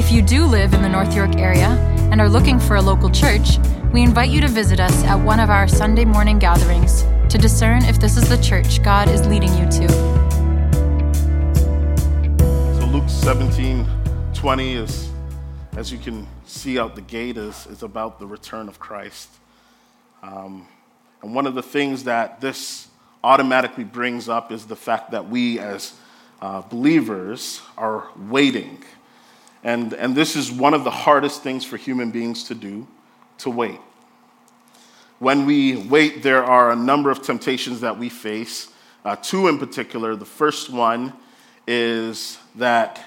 If you do live in the North York area and are looking for a local church, we invite you to visit us at one of our Sunday morning gatherings to discern if this is the church God is leading you to. So Luke 17 20 is, as you can see out the gate, is, is about the return of Christ. Um, and one of the things that this automatically brings up is the fact that we as uh, believers are waiting. And, and this is one of the hardest things for human beings to do to wait. When we wait, there are a number of temptations that we face. Uh, two in particular. The first one is that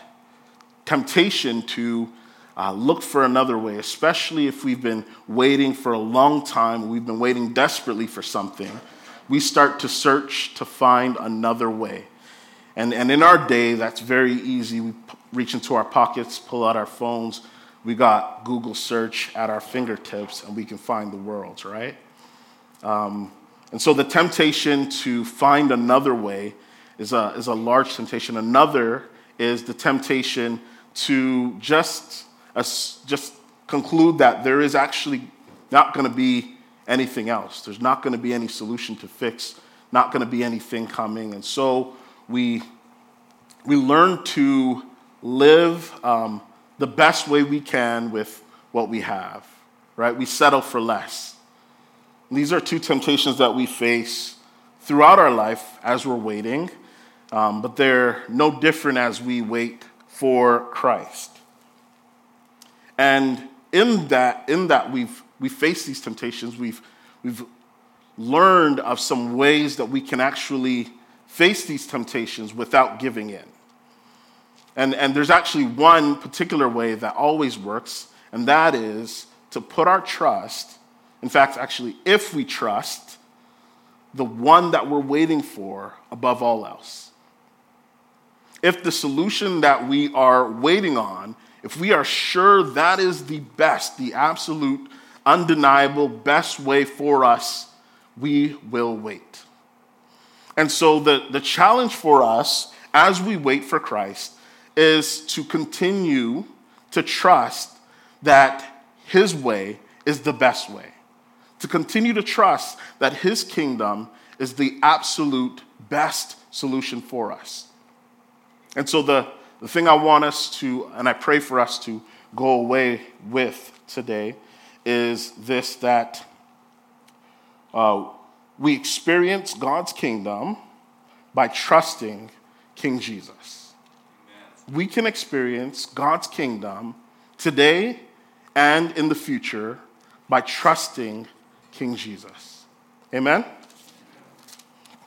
temptation to uh, look for another way, especially if we've been waiting for a long time, we've been waiting desperately for something. We start to search to find another way. And, and in our day, that's very easy. We reach into our pockets, pull out our phones. We got Google search at our fingertips, and we can find the world, right? Um, and so the temptation to find another way is a, is a large temptation. Another is the temptation to just, uh, just conclude that there is actually not going to be anything else. There's not going to be any solution to fix, not going to be anything coming. And so we, we learn to live um, the best way we can with what we have, right? We settle for less. These are two temptations that we face throughout our life as we're waiting, um, but they're no different as we wait for Christ. And in that, in that we've we face these temptations, we've, we've learned of some ways that we can actually face these temptations without giving in. And, and there's actually one particular way that always works, and that is to put our trust, in fact, actually, if we trust the one that we're waiting for above all else. If the solution that we are waiting on, if we are sure that is the best, the absolute undeniable best way for us, we will wait. And so the, the challenge for us as we wait for Christ is to continue to trust that his way is the best way. To continue to trust that his kingdom is the absolute best solution for us. And so the, the thing I want us to, and I pray for us to go away with today is this that uh, we experience God's kingdom by trusting King Jesus. Amen. We can experience God's kingdom today and in the future by trusting King Jesus. Amen?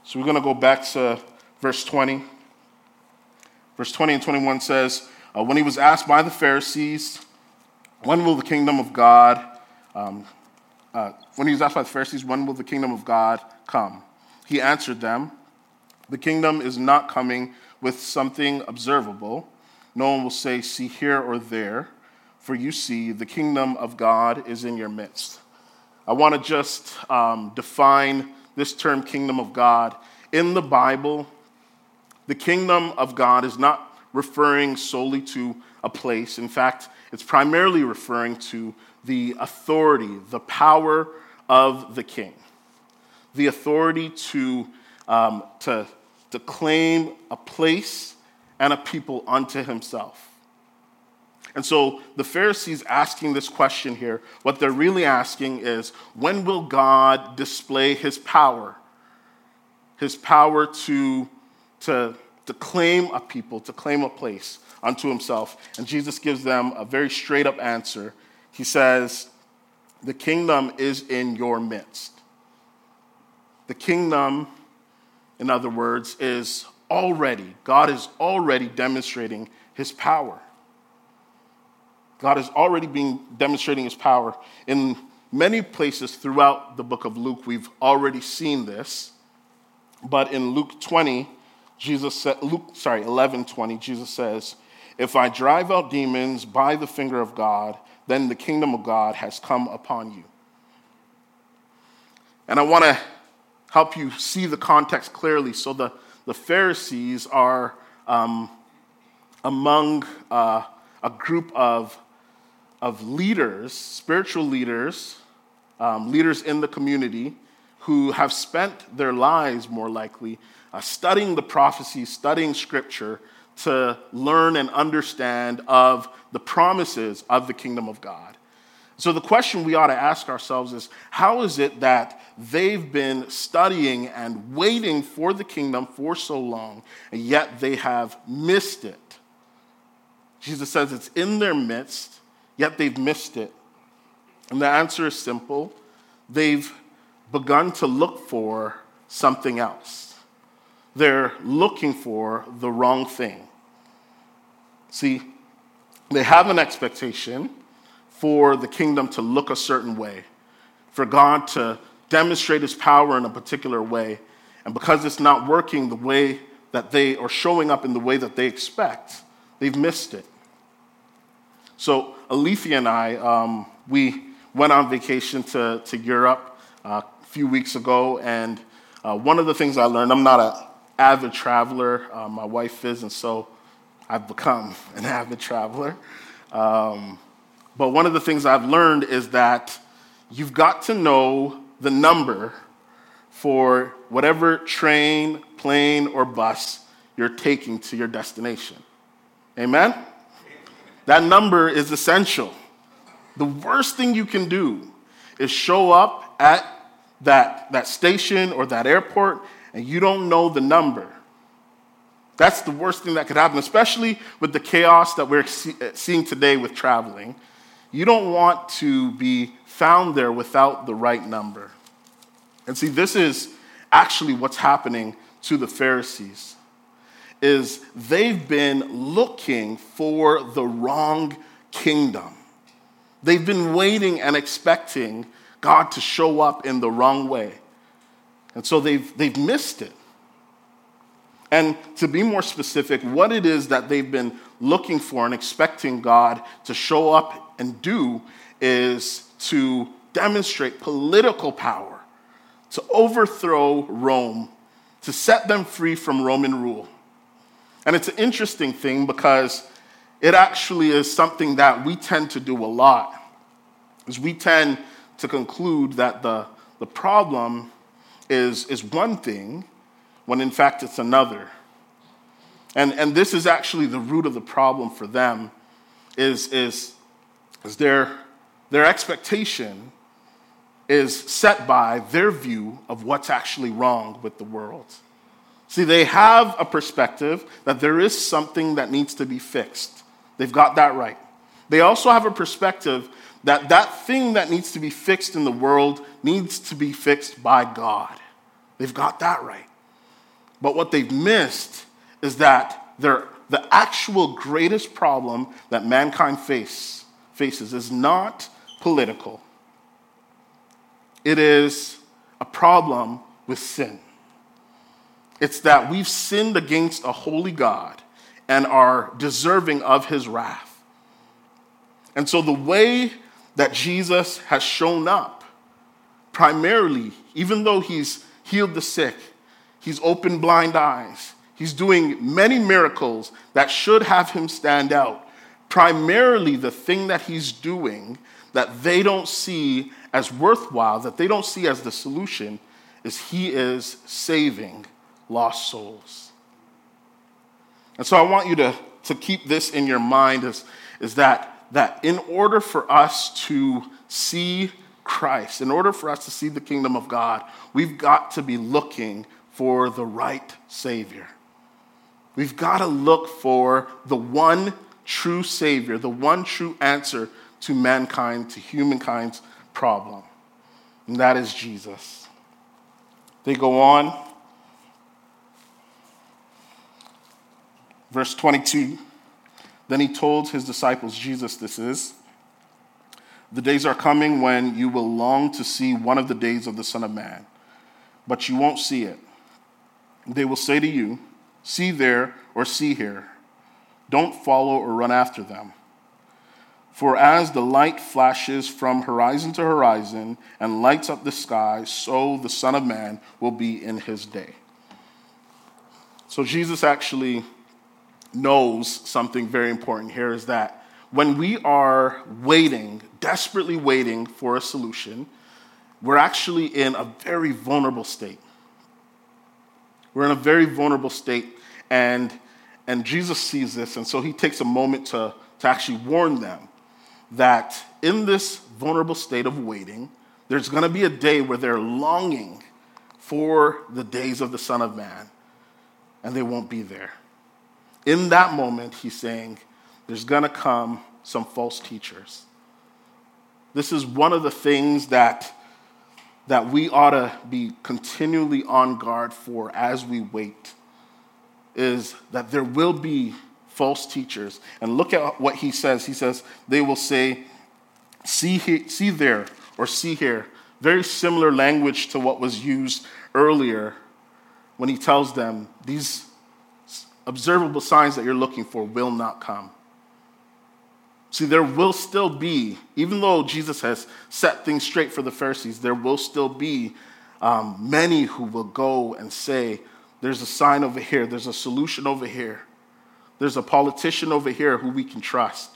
So we're going to go back to verse 20. Verse 20 and 21 says, uh, When he was asked by the Pharisees, When will the kingdom of God um, uh, when he was asked by the Pharisees, when will the kingdom of God come? He answered them, The kingdom is not coming with something observable. No one will say, See here or there, for you see, the kingdom of God is in your midst. I want to just um, define this term, kingdom of God. In the Bible, the kingdom of God is not referring solely to a place. In fact, it's primarily referring to the authority, the power of the king, the authority to, um, to, to claim a place and a people unto himself. And so the Pharisees asking this question here, what they're really asking is when will God display his power? His power to, to, to claim a people, to claim a place unto himself. And Jesus gives them a very straight up answer he says, The kingdom is in your midst. The kingdom, in other words, is already, God is already demonstrating his power. God is already being demonstrating his power. In many places throughout the book of Luke, we've already seen this. But in Luke 20, Jesus said, Luke, sorry, 11 20, Jesus says, If I drive out demons by the finger of God, then the kingdom of God has come upon you. And I want to help you see the context clearly. So the, the Pharisees are um, among uh, a group of, of leaders, spiritual leaders, um, leaders in the community who have spent their lives, more likely, uh, studying the prophecies, studying scripture to learn and understand of the promises of the kingdom of God. So, the question we ought to ask ourselves is how is it that they've been studying and waiting for the kingdom for so long, and yet they have missed it? Jesus says it's in their midst, yet they've missed it. And the answer is simple they've begun to look for something else. They're looking for the wrong thing. See, they have an expectation for the kingdom to look a certain way, for God to demonstrate his power in a particular way. And because it's not working the way that they, are showing up in the way that they expect, they've missed it. So, Alethea and I, um, we went on vacation to, to Europe uh, a few weeks ago, and uh, one of the things I learned, I'm not an avid traveler, uh, my wife is, and so I've become an avid traveler. Um, but one of the things I've learned is that you've got to know the number for whatever train, plane, or bus you're taking to your destination. Amen? That number is essential. The worst thing you can do is show up at that, that station or that airport and you don't know the number. That's the worst thing that could happen, especially with the chaos that we're uh, seeing today with traveling. You don't want to be found there without the right number. And see, this is actually what's happening to the Pharisees is they've been looking for the wrong kingdom. They've been waiting and expecting God to show up in the wrong way. And so they've, they've missed it. And to be more specific, what it is that they've been looking for and expecting God to show up and do is to demonstrate political power, to overthrow Rome, to set them free from Roman rule. And it's an interesting thing because it actually is something that we tend to do a lot. Is we tend to conclude that the, the problem is, is one thing when in fact it's another. And, and this is actually the root of the problem for them is, is, is their, their expectation is set by their view of what's actually wrong with the world. See, they have a perspective that there is something that needs to be fixed. They've got that right. They also have a perspective that that thing that needs to be fixed in the world needs to be fixed by God. They've got that right. But what they've missed is that the actual greatest problem that mankind face, faces is not political, it is a problem with sin. It's that we've sinned against a holy God and are deserving of his wrath. And so the way that Jesus has shown up, primarily, even though he's healed the sick, He's opened blind eyes. He's doing many miracles that should have him stand out. Primarily, the thing that he's doing that they don't see as worthwhile, that they don't see as the solution, is he is saving lost souls. And so I want you to, to keep this in your mind is, is that, that in order for us to see Christ, in order for us to see the kingdom of God, we've got to be looking for the right Savior. We've got to look for the one true Savior, the one true answer to mankind, to humankind's problem. And that is Jesus. They go on. Verse 22 Then he told his disciples, Jesus, this is, the days are coming when you will long to see one of the days of the Son of Man, but you won't see it. They will say to you, See there or see here. Don't follow or run after them. For as the light flashes from horizon to horizon and lights up the sky, so the Son of Man will be in his day. So Jesus actually knows something very important here is that when we are waiting, desperately waiting for a solution, we're actually in a very vulnerable state. We're in a very vulnerable state, and, and Jesus sees this, and so he takes a moment to, to actually warn them that in this vulnerable state of waiting, there's going to be a day where they're longing for the days of the Son of Man, and they won't be there in that moment, he's saying, there's going to come some false teachers. This is one of the things that, that we ought to be continually on guard for as we wait, is that there will be false teachers. And look at what he says. He says, they will say, see, here, see there, or see here. Very similar language to what was used earlier when he tells them, these observable signs that you're looking for will not come. See, there will still be, even though Jesus has set things straight for the Pharisees, there will still be um, many who will go and say, There's a sign over here, there's a solution over here, there's a politician over here who we can trust.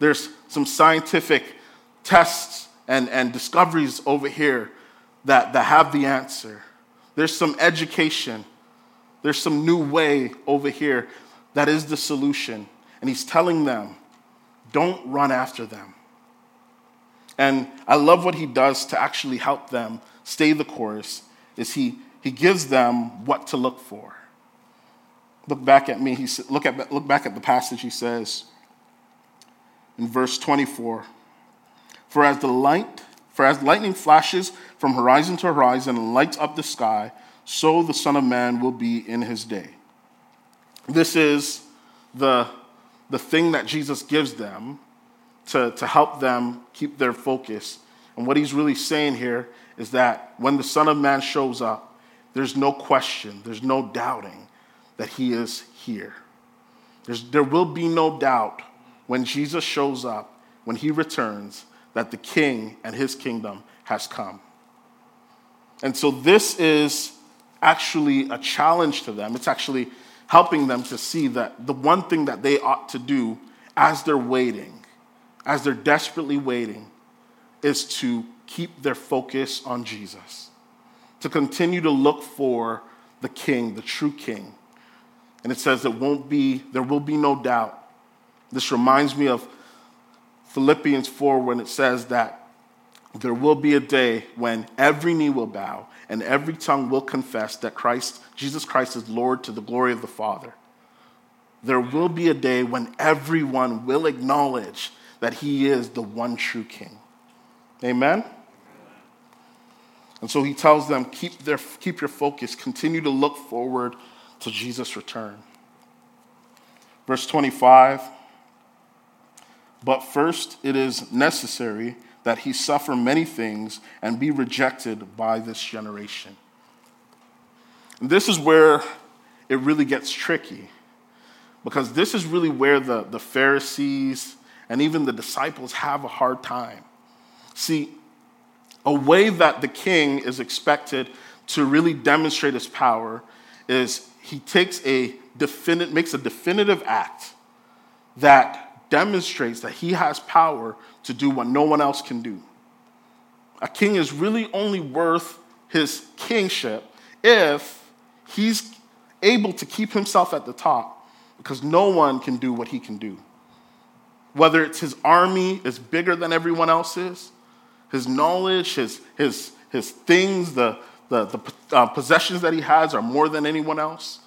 There's some scientific tests and, and discoveries over here that, that have the answer. There's some education there's some new way over here that is the solution. And he's telling them, don't run after them. And I love what he does to actually help them stay the course is he, he gives them what to look for. Look back at me. He said, look at look back at the passage. He says in verse 24, "For as the light, for as lightning flashes from horizon to horizon and lights up the sky, so the Son of Man will be in his day. This is the, the thing that Jesus gives them to, to help them keep their focus. And what he's really saying here is that when the Son of Man shows up, there's no question, there's no doubting that he is here. There's, there will be no doubt when Jesus shows up, when he returns, that the king and his kingdom has come. And so this is actually a challenge to them. It's actually helping them to see that the one thing that they ought to do as they're waiting, as they're desperately waiting, is to keep their focus on Jesus, to continue to look for the King, the true King. And it says it won't be, there will be no doubt. This reminds me of Philippians 4 when it says that there will be a day when every knee will bow and every tongue will confess that Christ, Jesus Christ is Lord to the glory of the Father. There will be a day when everyone will acknowledge that he is the one true king. Amen? And so he tells them, keep, their, keep your focus, continue to look forward to Jesus' return. Verse 25 But first it is necessary that he suffer many things and be rejected by this generation. And this is where it really gets tricky because this is really where the, the Pharisees and even the disciples have a hard time. See, a way that the king is expected to really demonstrate his power is he takes a definite, makes a definitive act that demonstrates that he has power to do what no one else can do. A king is really only worth his kingship if he's able to keep himself at the top because no one can do what he can do. Whether it's his army is bigger than everyone else's, his knowledge, his, his, his things, the, the, the uh, possessions that he has are more than anyone else.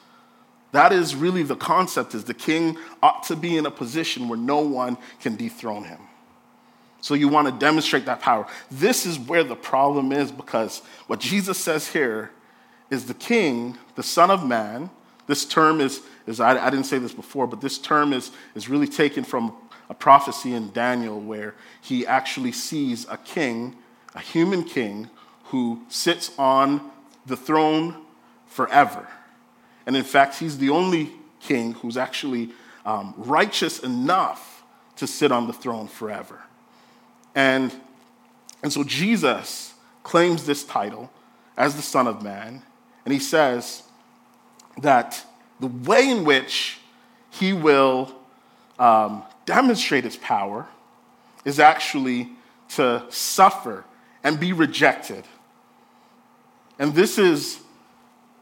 That is really the concept is the king ought to be in a position where no one can dethrone him. So you want to demonstrate that power. This is where the problem is because what Jesus says here is the king, the Son of Man, this term is, is I, I didn't say this before, but this term is, is really taken from a prophecy in Daniel where he actually sees a king, a human king, who sits on the throne forever. And in fact, he's the only king who's actually um, righteous enough to sit on the throne forever. And, and so Jesus claims this title as the Son of Man, and he says that the way in which he will um, demonstrate his power is actually to suffer and be rejected. And this is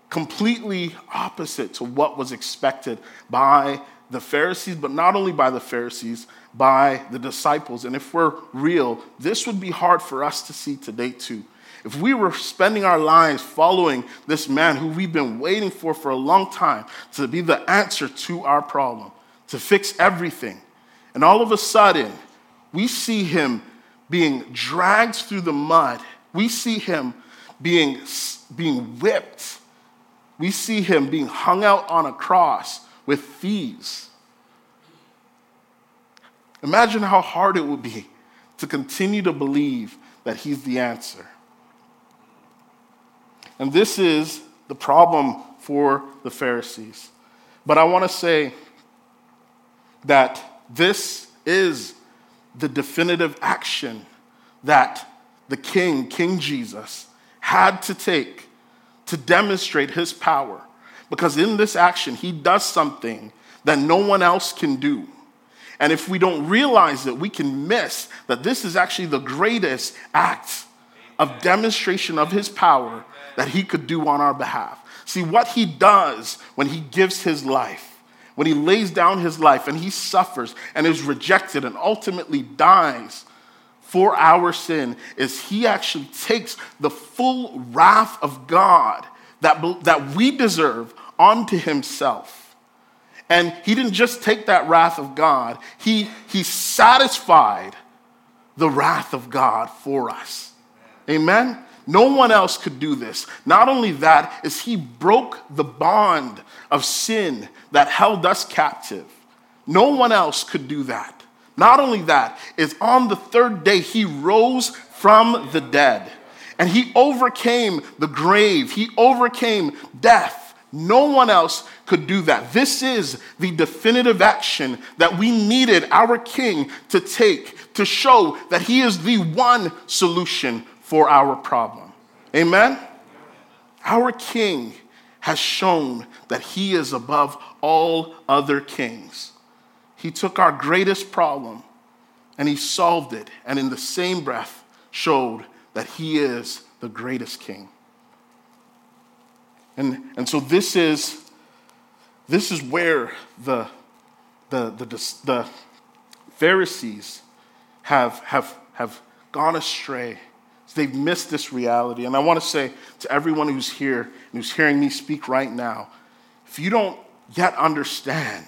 completely opposite to what was expected by the Pharisees, but not only by the Pharisees, by the disciples. And if we're real, this would be hard for us to see today, too. If we were spending our lives following this man who we've been waiting for for a long time to be the answer to our problem, to fix everything, and all of a sudden, we see him being dragged through the mud, we see him being, being whipped, we see him being hung out on a cross with thieves. Imagine how hard it would be to continue to believe that he's the answer. And this is the problem for the Pharisees. But I want to say that this is the definitive action that the king, King Jesus, had to take to demonstrate his power. Because in this action, he does something that no one else can do. And if we don't realize it, we can miss that this is actually the greatest act of demonstration of his power that he could do on our behalf. See, what he does when he gives his life, when he lays down his life and he suffers and is rejected and ultimately dies for our sin, is he actually takes the full wrath of God that, that we deserve onto himself. And he didn't just take that wrath of God, he, he satisfied the wrath of God for us. Amen? No one else could do this. Not only that, is he broke the bond of sin that held us captive. No one else could do that. Not only that, is on the third day he rose from the dead. And he overcame the grave. He overcame death. No one else could do that. This is the definitive action that we needed our king to take to show that he is the one solution for our problem. Amen? Our King has shown that he is above all other kings. He took our greatest problem and he solved it, and in the same breath showed that he is the greatest king. And, and so this is, this is where the, the, the, the Pharisees have, have, have gone astray They've missed this reality. And I want to say to everyone who's here and who's hearing me speak right now if you don't yet understand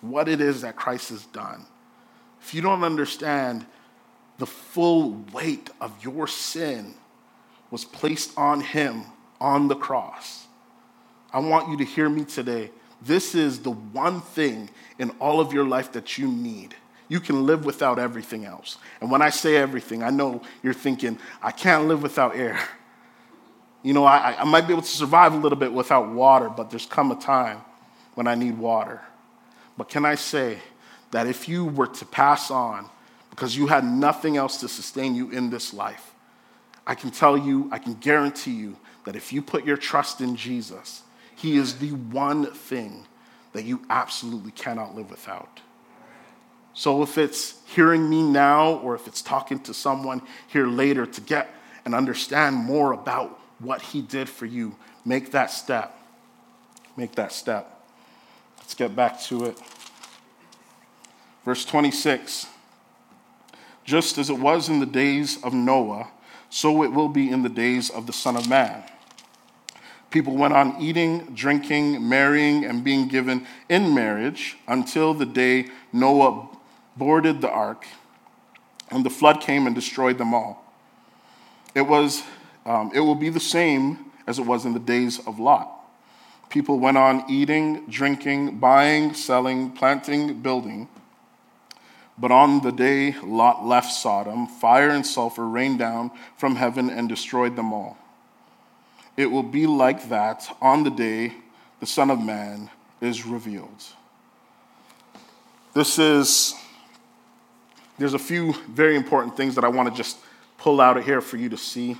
what it is that Christ has done, if you don't understand the full weight of your sin was placed on him on the cross, I want you to hear me today. This is the one thing in all of your life that you need you can live without everything else. And when I say everything, I know you're thinking, I can't live without air. You know, I, I might be able to survive a little bit without water, but there's come a time when I need water. But can I say that if you were to pass on because you had nothing else to sustain you in this life, I can tell you, I can guarantee you that if you put your trust in Jesus, He is the one thing that you absolutely cannot live without. So if it's hearing me now or if it's talking to someone here later to get and understand more about what he did for you, make that step. Make that step. Let's get back to it. Verse 26 Just as it was in the days of Noah, so it will be in the days of the Son of Man. People went on eating, drinking, marrying, and being given in marriage until the day Noah boarded the ark, and the flood came and destroyed them all. It, was, um, it will be the same as it was in the days of Lot. People went on eating, drinking, buying, selling, planting, building. But on the day Lot left Sodom, fire and sulfur rained down from heaven and destroyed them all. It will be like that on the day the Son of Man is revealed. This is, there's a few very important things that I want to just pull out of here for you to see.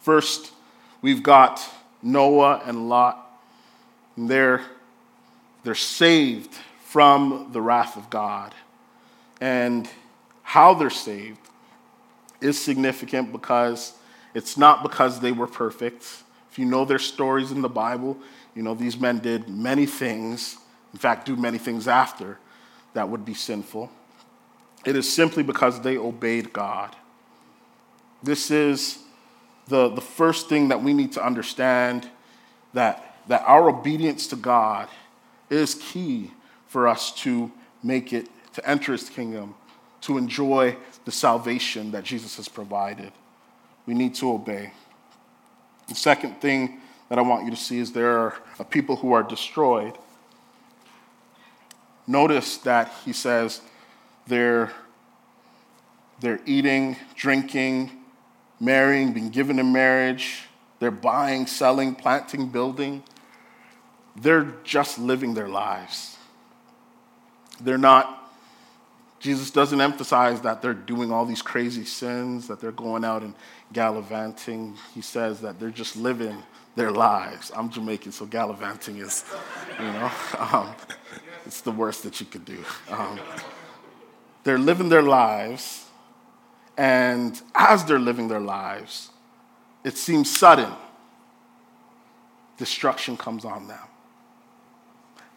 First, we've got Noah and Lot. And they're, they're saved from the wrath of God and how they're saved is significant because it's not because they were perfect. If you know their stories in the Bible, you know these men did many things, in fact, do many things after that would be sinful. It is simply because they obeyed God. This is the, the first thing that we need to understand that, that our obedience to God is key for us to make it to enter his kingdom, to enjoy the salvation that Jesus has provided. We need to obey. The second thing that I want you to see is there are people who are destroyed. Notice that he says they're, they're eating, drinking, marrying, being given in marriage, they're buying, selling, planting, building. They're just living their lives. They're not Jesus doesn't emphasize that they're doing all these crazy sins, that they're going out and gallivanting. He says that they're just living their lives. I'm Jamaican, so gallivanting is, you know, um, it's the worst that you could do. Um, they're living their lives, and as they're living their lives, it seems sudden. Destruction comes on them.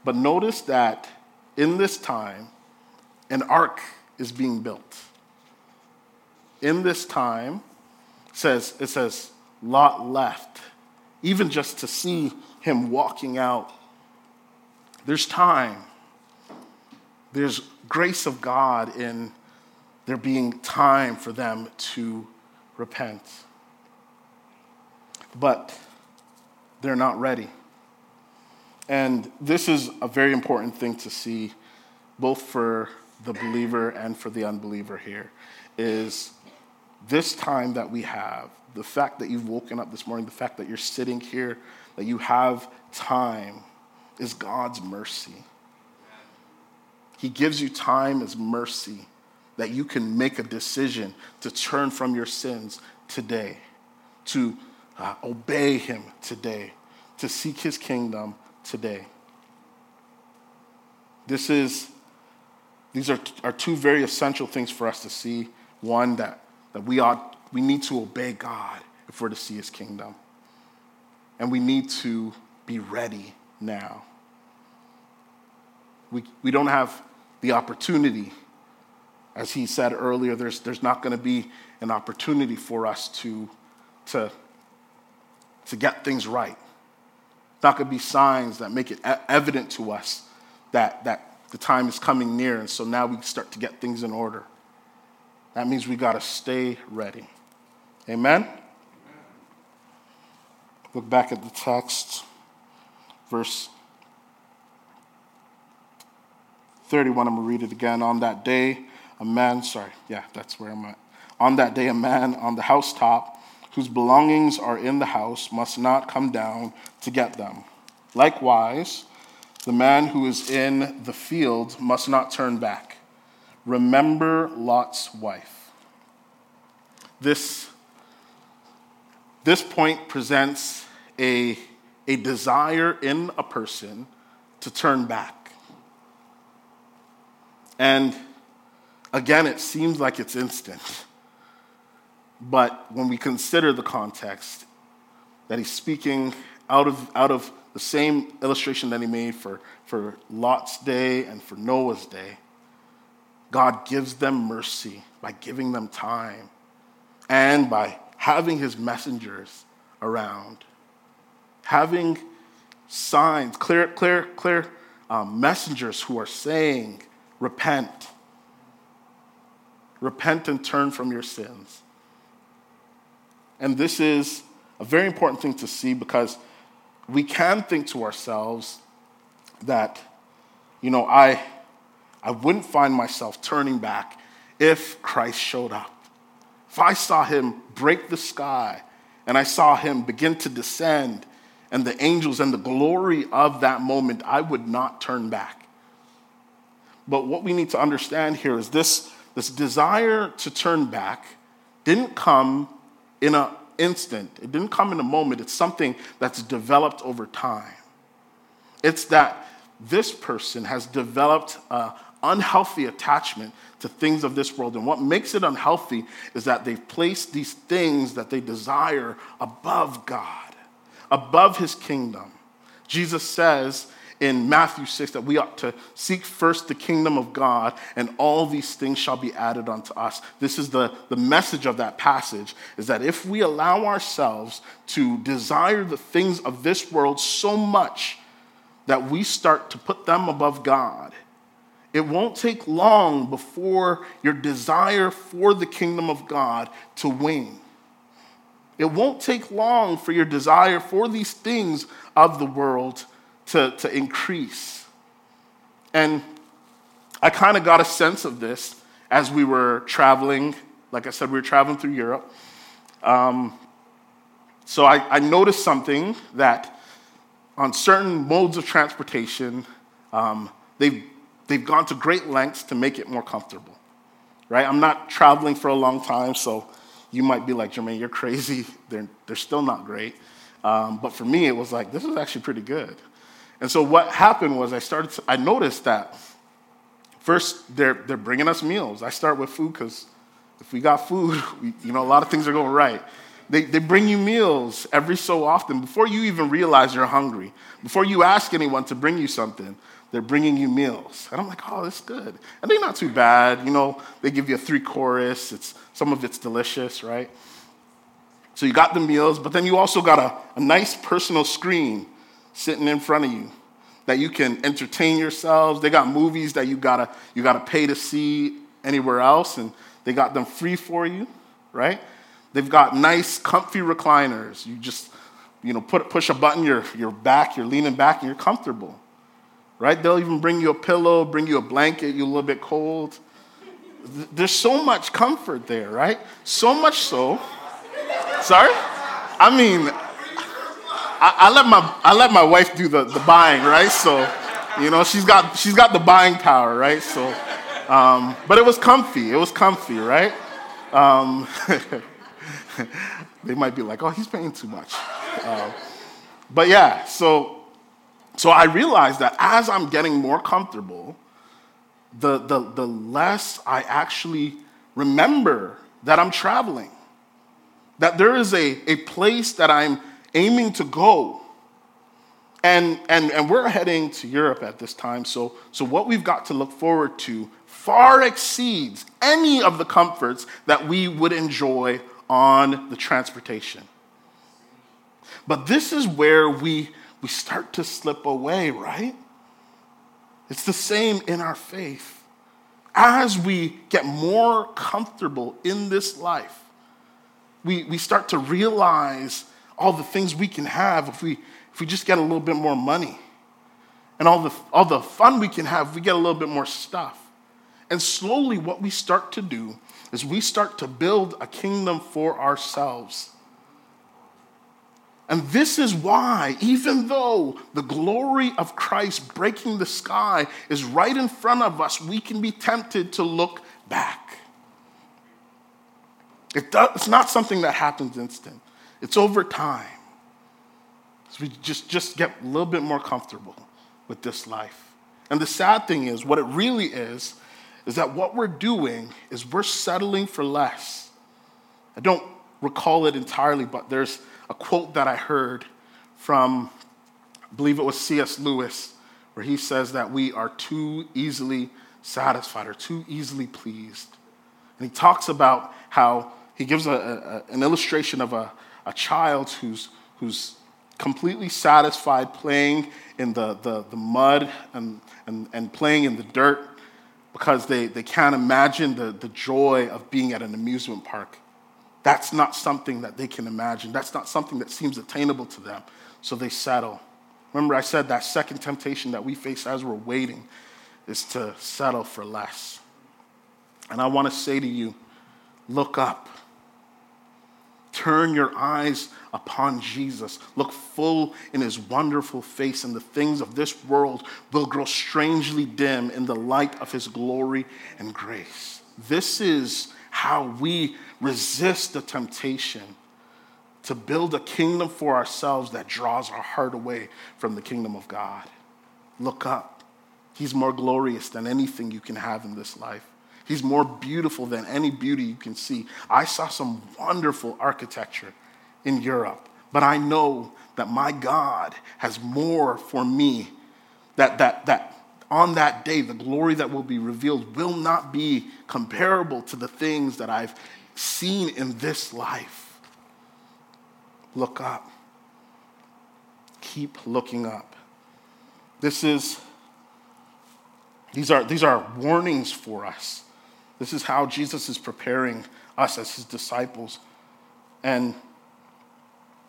But notice that in this time, an ark is being built. In this time, says, it says, Lot left, even just to see him walking out. There's time. There's grace of God in there being time for them to repent. But they're not ready. And this is a very important thing to see, both for the believer and for the unbeliever here is this time that we have, the fact that you've woken up this morning, the fact that you're sitting here, that you have time, is God's mercy. He gives you time as mercy that you can make a decision to turn from your sins today, to uh, obey Him today, to seek His kingdom today. This is these are, are two very essential things for us to see. One, that, that we, ought, we need to obey God if we're to see his kingdom. And we need to be ready now. We, we don't have the opportunity. As he said earlier, there's, there's not going to be an opportunity for us to, to, to get things right. Not going to be signs that make it evident to us that, that the time is coming near, and so now we start to get things in order. That means we got to stay ready. Amen? Look back at the text, verse 31. I'm going to read it again. On that day, a man, sorry, yeah, that's where I'm at. On that day, a man on the housetop whose belongings are in the house must not come down to get them. Likewise, the man who is in the field must not turn back. Remember Lot's wife. This, this point presents a, a desire in a person to turn back. And again, it seems like it's instant. But when we consider the context, that he's speaking out of, out of the same illustration that he made for, for Lot's day and for Noah's day. God gives them mercy by giving them time and by having his messengers around, having signs, clear, clear, clear um, messengers who are saying, Repent. Repent and turn from your sins. And this is a very important thing to see because we can think to ourselves that, you know, I, I wouldn't find myself turning back if Christ showed up. If I saw him break the sky and I saw him begin to descend and the angels and the glory of that moment, I would not turn back. But what we need to understand here is this, this desire to turn back didn't come in an instant, it didn't come in a moment. It's something that's developed over time. It's that this person has developed an unhealthy attachment to things of this world. And what makes it unhealthy is that they've placed these things that they desire above God, above His kingdom. Jesus says in Matthew 6 that we ought to seek first the kingdom of God, and all these things shall be added unto us. This is the, the message of that passage is that if we allow ourselves to desire the things of this world so much that we start to put them above God, it won't take long before your desire for the kingdom of God to wane. It won't take long for your desire for these things of the world to, to increase. And I kind of got a sense of this as we were traveling. Like I said, we were traveling through Europe. Um, so I, I, noticed something that on certain modes of transportation, um, they've, they've gone to great lengths to make it more comfortable. Right? I'm not traveling for a long time, so you might be like, Jermaine, you're crazy. They're, they're still not great. Um, but for me, it was like, this is actually pretty good. And so what happened was I started, to, I noticed that first they're, they're bringing us meals. I start with food because if we got food, we, you know, a lot of things are going right. They, they bring you meals every so often before you even realize you're hungry. Before you ask anyone to bring you something, they're bringing you meals. And I'm like, oh, that's good. And they're not too bad. You know, they give you a three course, it's, some of it's delicious, right? So you got the meals, but then you also got a, a nice personal screen sitting in front of you that you can entertain yourselves. They got movies that you gotta, you gotta pay to see anywhere else, and they got them free for you, right? They've got nice, comfy recliners. You just, you know, put, push a button, you're, you're back, you're leaning back, and you're comfortable, right? They'll even bring you a pillow, bring you a blanket, you're a little bit cold. There's so much comfort there, right? So much so. Sorry? I mean, I, I, let my I let my wife do the, the buying, right? So, you know, she's got she's got the buying power, right? So, um, but it was comfy. It was comfy, right? Um, they might be like, "Oh, he's paying too much," uh, but yeah. So, so I realized that as I'm getting more comfortable, the the the less I actually remember that I'm traveling. That there is a, a place that I'm aiming to go. And, and, and we're heading to Europe at this time, so, so what we've got to look forward to far exceeds any of the comforts that we would enjoy on the transportation. But this is where we, we start to slip away, right? It's the same in our faith. As we get more comfortable in this life, we, we start to realize all the things we can have if we, if we just get a little bit more money. And all the, all the fun we can have if we get a little bit more stuff. And slowly, what we start to do is we start to build a kingdom for ourselves. And this is why, even though the glory of Christ breaking the sky is right in front of us, we can be tempted to look back. It does, it's not something that happens instant. It's over time. So we just, just get a little bit more comfortable with this life. And the sad thing is, what it really is, is that what we're doing is we're settling for less. I don't recall it entirely, but there's a quote that I heard from, I believe it was C.S. Lewis, where he says that we are too easily satisfied or too easily pleased. And he talks about how he gives a, a, an illustration of a, a child who's, who's completely satisfied playing in the, the, the mud and, and, and playing in the dirt because they, they can't imagine the, the joy of being at an amusement park. That's not something that they can imagine. That's not something that seems attainable to them. So they settle. Remember, I said that second temptation that we face as we're waiting is to settle for less. And I want to say to you look up. Turn your eyes upon Jesus. Look full in his wonderful face, and the things of this world will grow strangely dim in the light of his glory and grace. This is how we resist the temptation to build a kingdom for ourselves that draws our heart away from the kingdom of God. Look up. He's more glorious than anything you can have in this life. He's more beautiful than any beauty you can see. I saw some wonderful architecture in Europe, but I know that my God has more for me. That, that, that on that day, the glory that will be revealed will not be comparable to the things that I've seen in this life. Look up. Keep looking up. This is, these are, these are warnings for us. This is how Jesus is preparing us as his disciples. And,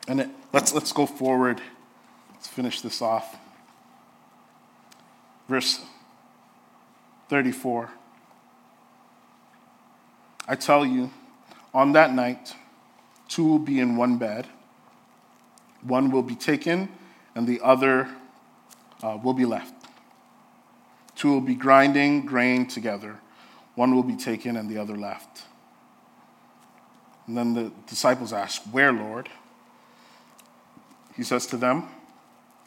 and it, let's, let's go forward. Let's finish this off. Verse 34. I tell you, on that night, two will be in one bed. One will be taken, and the other uh, will be left. Two will be grinding grain together. One will be taken and the other left. And then the disciples ask, Where, Lord? He says to them,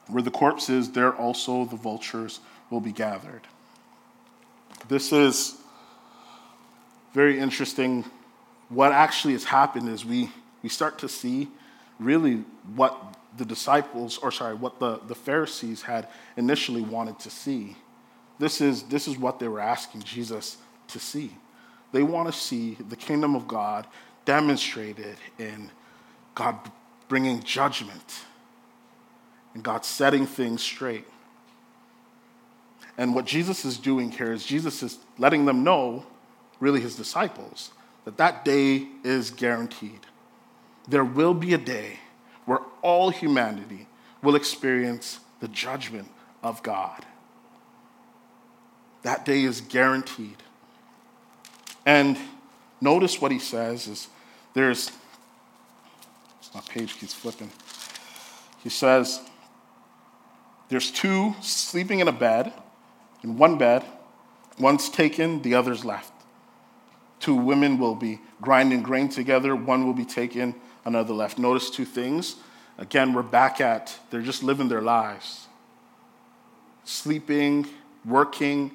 Where the corpse is, there also the vultures will be gathered. This is very interesting. What actually has happened is we, we start to see really what the disciples, or sorry, what the, the Pharisees had initially wanted to see. This is, this is what they were asking Jesus to see. They want to see the kingdom of God demonstrated in God bringing judgment and God setting things straight. And what Jesus is doing here is Jesus is letting them know, really his disciples, that that day is guaranteed. There will be a day where all humanity will experience the judgment of God. That day is guaranteed. And notice what he says is there's, my page keeps flipping. He says, there's two sleeping in a bed, in one bed, one's taken, the other's left. Two women will be grinding grain together, one will be taken, another left. Notice two things. Again, we're back at they're just living their lives. Sleeping, working,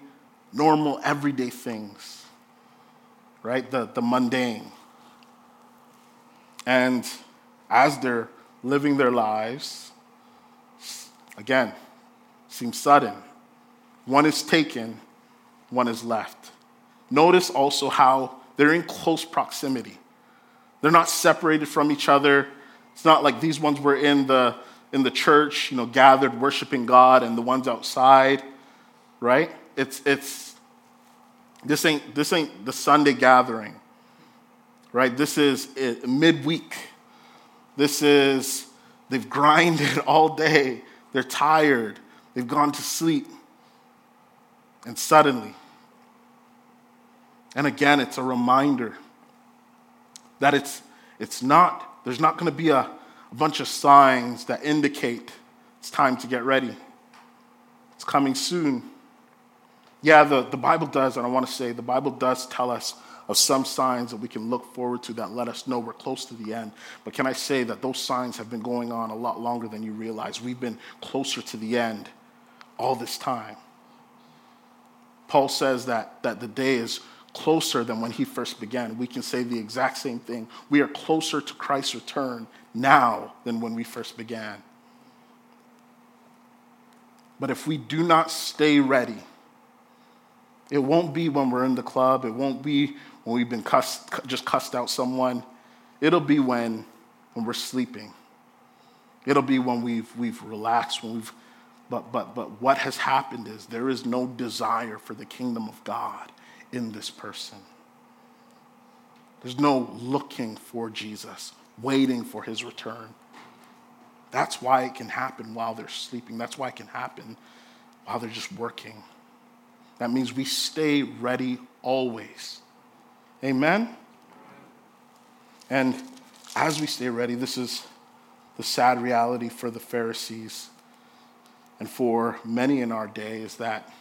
normal, everyday things right? The, the mundane. And as they're living their lives, again, seems sudden. One is taken, one is left. Notice also how they're in close proximity. They're not separated from each other. It's not like these ones were in the in the church, you know, gathered worshiping God and the ones outside, right? It's it's this ain't, this ain't the Sunday gathering, right? This is eh, midweek. This is, they've grinded all day. They're tired. They've gone to sleep. And suddenly, and again, it's a reminder that it's, it's not, there's not going to be a, a bunch of signs that indicate it's time to get ready. It's coming soon. Yeah, the, the Bible does, and I want to say the Bible does tell us of some signs that we can look forward to that let us know we're close to the end. But can I say that those signs have been going on a lot longer than you realize? We've been closer to the end all this time. Paul says that, that the day is closer than when he first began. We can say the exact same thing. We are closer to Christ's return now than when we first began. But if we do not stay ready, it won't be when we're in the club. It won't be when we've been cussed, just cussed out someone. It'll be when, when we're sleeping. It'll be when we've, we've relaxed, when we've, but, but, but what has happened is there is no desire for the kingdom of God in this person. There's no looking for Jesus, waiting for his return. That's why it can happen while they're sleeping. That's why it can happen while they're just working. That means we stay ready always. Amen? And as we stay ready, this is the sad reality for the Pharisees and for many in our day is that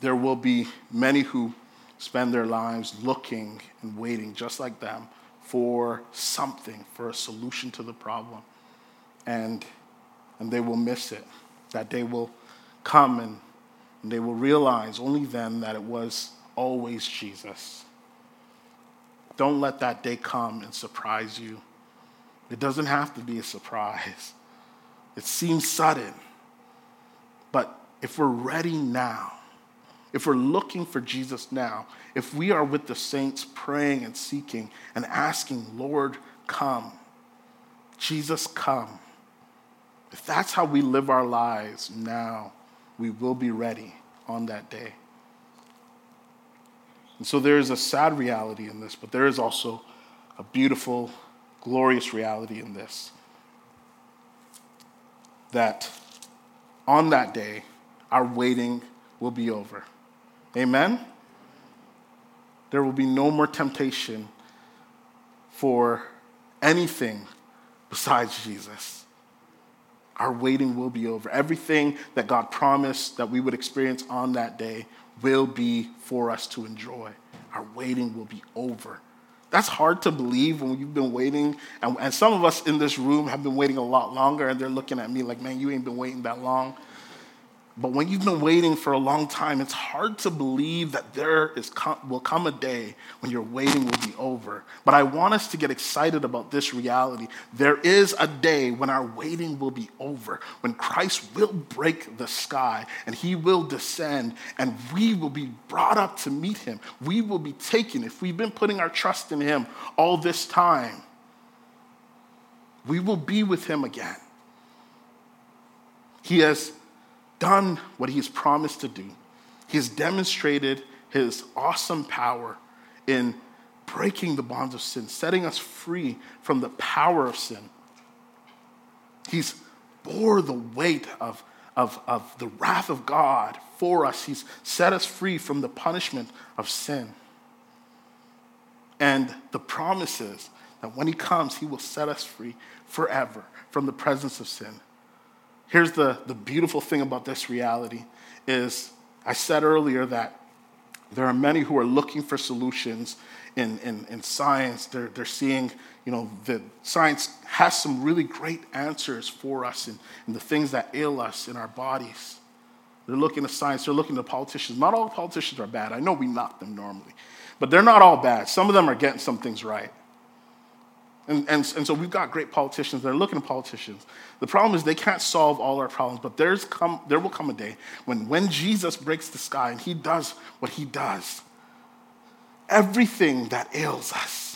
there will be many who spend their lives looking and waiting, just like them, for something, for a solution to the problem. And, and they will miss it. That day will come and, and they will realize only then that it was always Jesus. Don't let that day come and surprise you. It doesn't have to be a surprise. It seems sudden. But if we're ready now, if we're looking for Jesus now, if we are with the saints praying and seeking and asking, Lord, come, Jesus, come, if that's how we live our lives now, we will be ready on that day. And so there is a sad reality in this, but there is also a beautiful, glorious reality in this. That on that day, our waiting will be over. Amen? There will be no more temptation for anything besides Jesus. Our waiting will be over. Everything that God promised that we would experience on that day will be for us to enjoy. Our waiting will be over. That's hard to believe when you've been waiting. And, and, some of us in this room have been waiting a lot longer, and they're looking at me like, man, you ain't been waiting that long. But when you've been waiting for a long time, it's hard to believe that there is will come a day when your waiting will be over. But I want us to get excited about this reality. There is a day when our waiting will be over, when Christ will break the sky and he will descend and we will be brought up to meet him. We will be taken. If we've been putting our trust in him all this time, we will be with him again. He has done what he's promised to do. He's demonstrated his awesome power in breaking the bonds of sin, setting us free from the power of sin. He's bore the weight of, of, of the wrath of God for us. He's set us free from the punishment of sin. And the promise is that when he comes, he will set us free forever from the presence of sin. Here's the, the beautiful thing about this reality is I said earlier that there are many who are looking for solutions in, in, in science. They're, they're seeing, you know, that science has some really great answers for us in, in the things that ail us in our bodies. They're looking at science, they're looking at politicians. Not all politicians are bad. I know we knock them normally, but they're not all bad. Some of them are getting some things right. And, and, and so we've got great politicians that are looking at politicians. The problem is they can't solve all our problems, but there's come, there will come a day when, when Jesus breaks the sky and he does what he does, everything that ails us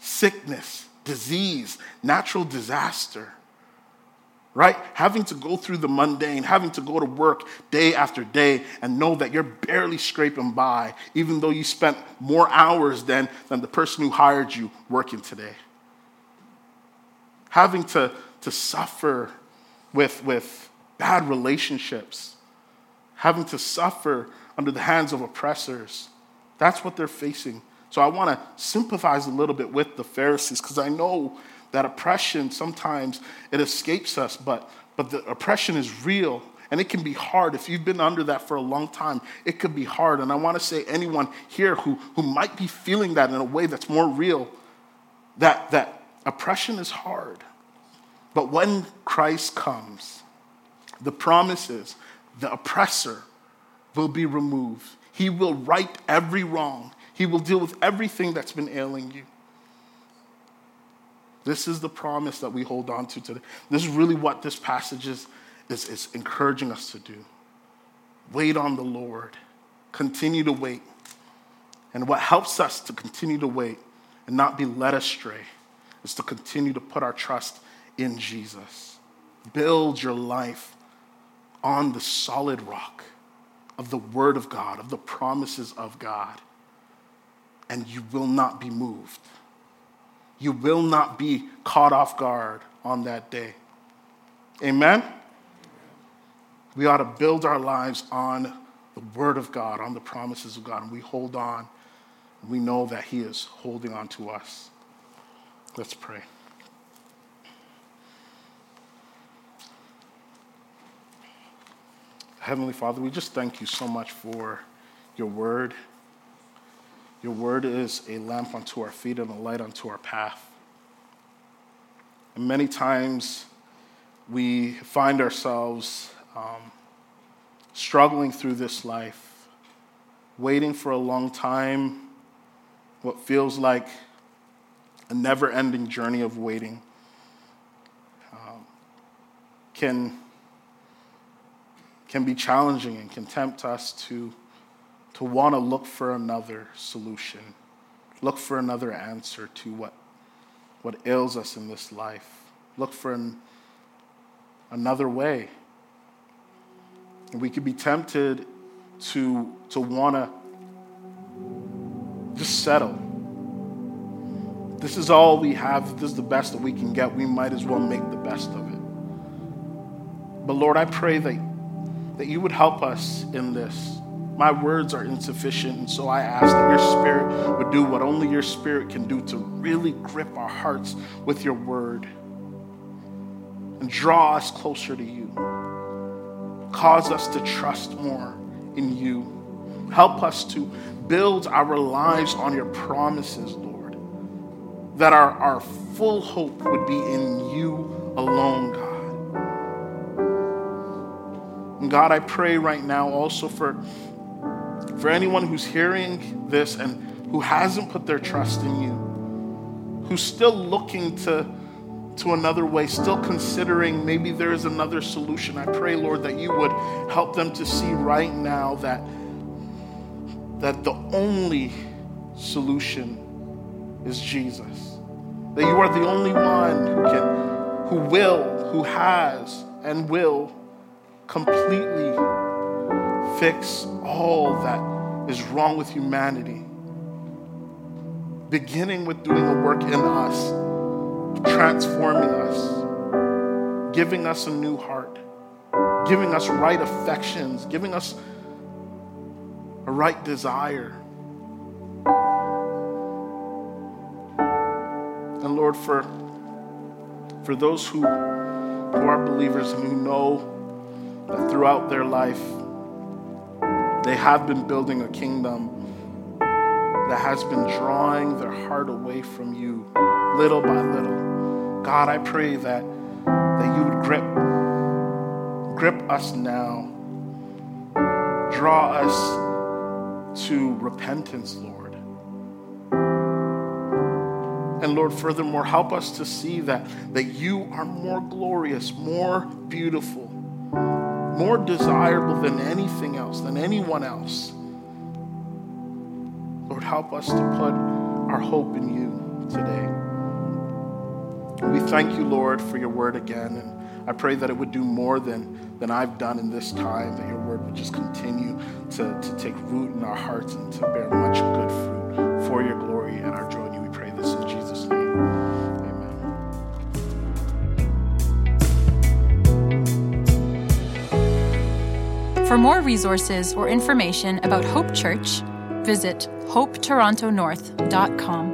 sickness, disease, natural disaster right? Having to go through the mundane, having to go to work day after day and know that you're barely scraping by, even though you spent more hours than, than the person who hired you working today. Having to, to suffer with, with bad relationships, having to suffer under the hands of oppressors. That's what they're facing. So I want to sympathize a little bit with the Pharisees because I know that oppression sometimes it escapes us, but, but the oppression is real and it can be hard. If you've been under that for a long time, it could be hard. And I want to say, anyone here who, who might be feeling that in a way that's more real, that, that oppression is hard. But when Christ comes, the promise is the oppressor will be removed. He will right every wrong, He will deal with everything that's been ailing you. This is the promise that we hold on to today. This is really what this passage is, is, is encouraging us to do. Wait on the Lord, continue to wait. And what helps us to continue to wait and not be led astray is to continue to put our trust in Jesus. Build your life on the solid rock of the Word of God, of the promises of God, and you will not be moved. You will not be caught off guard on that day. Amen? We ought to build our lives on the Word of God, on the promises of God, and we hold on. We know that He is holding on to us. Let's pray. Heavenly Father, we just thank you so much for your word. Your word is a lamp unto our feet and a light unto our path. And many times we find ourselves um, struggling through this life, waiting for a long time, what feels like a never ending journey of waiting. Um, can, can be challenging and can tempt us to, to want to look for another solution, look for another answer to what, what ails us in this life, look for an, another way. And we could be tempted to, to want to just settle. This is all we have. This is the best that we can get. We might as well make the best of it. But Lord, I pray that, that you would help us in this. My words are insufficient, and so I ask that your spirit would do what only your spirit can do to really grip our hearts with your word and draw us closer to you. Cause us to trust more in you. Help us to build our lives on your promises, Lord. That our, our full hope would be in you alone, God. And God, I pray right now also for, for anyone who's hearing this and who hasn't put their trust in you, who's still looking to to another way, still considering maybe there is another solution. I pray, Lord, that you would help them to see right now that, that the only solution is Jesus. That you are the only one who can, who will, who has, and will completely fix all that is wrong with humanity. Beginning with doing a work in us transforming us, giving us a new heart, giving us right affections, giving us a right desire. And Lord, for, for those who, who are believers and who know that throughout their life they have been building a kingdom that has been drawing their heart away from you little by little. God, I pray that, that you would grip, grip us now. Draw us to repentance, Lord. And Lord, furthermore, help us to see that, that you are more glorious, more beautiful, more desirable than anything else, than anyone else. Lord, help us to put our hope in you today. We thank you, Lord, for your word again. And I pray that it would do more than, than I've done in this time, that your word would just continue to, to take root in our hearts and to bear much good fruit for your glory and our joy you. We pray this in Jesus' For more resources or information about Hope Church, visit hopetorontonorth.com.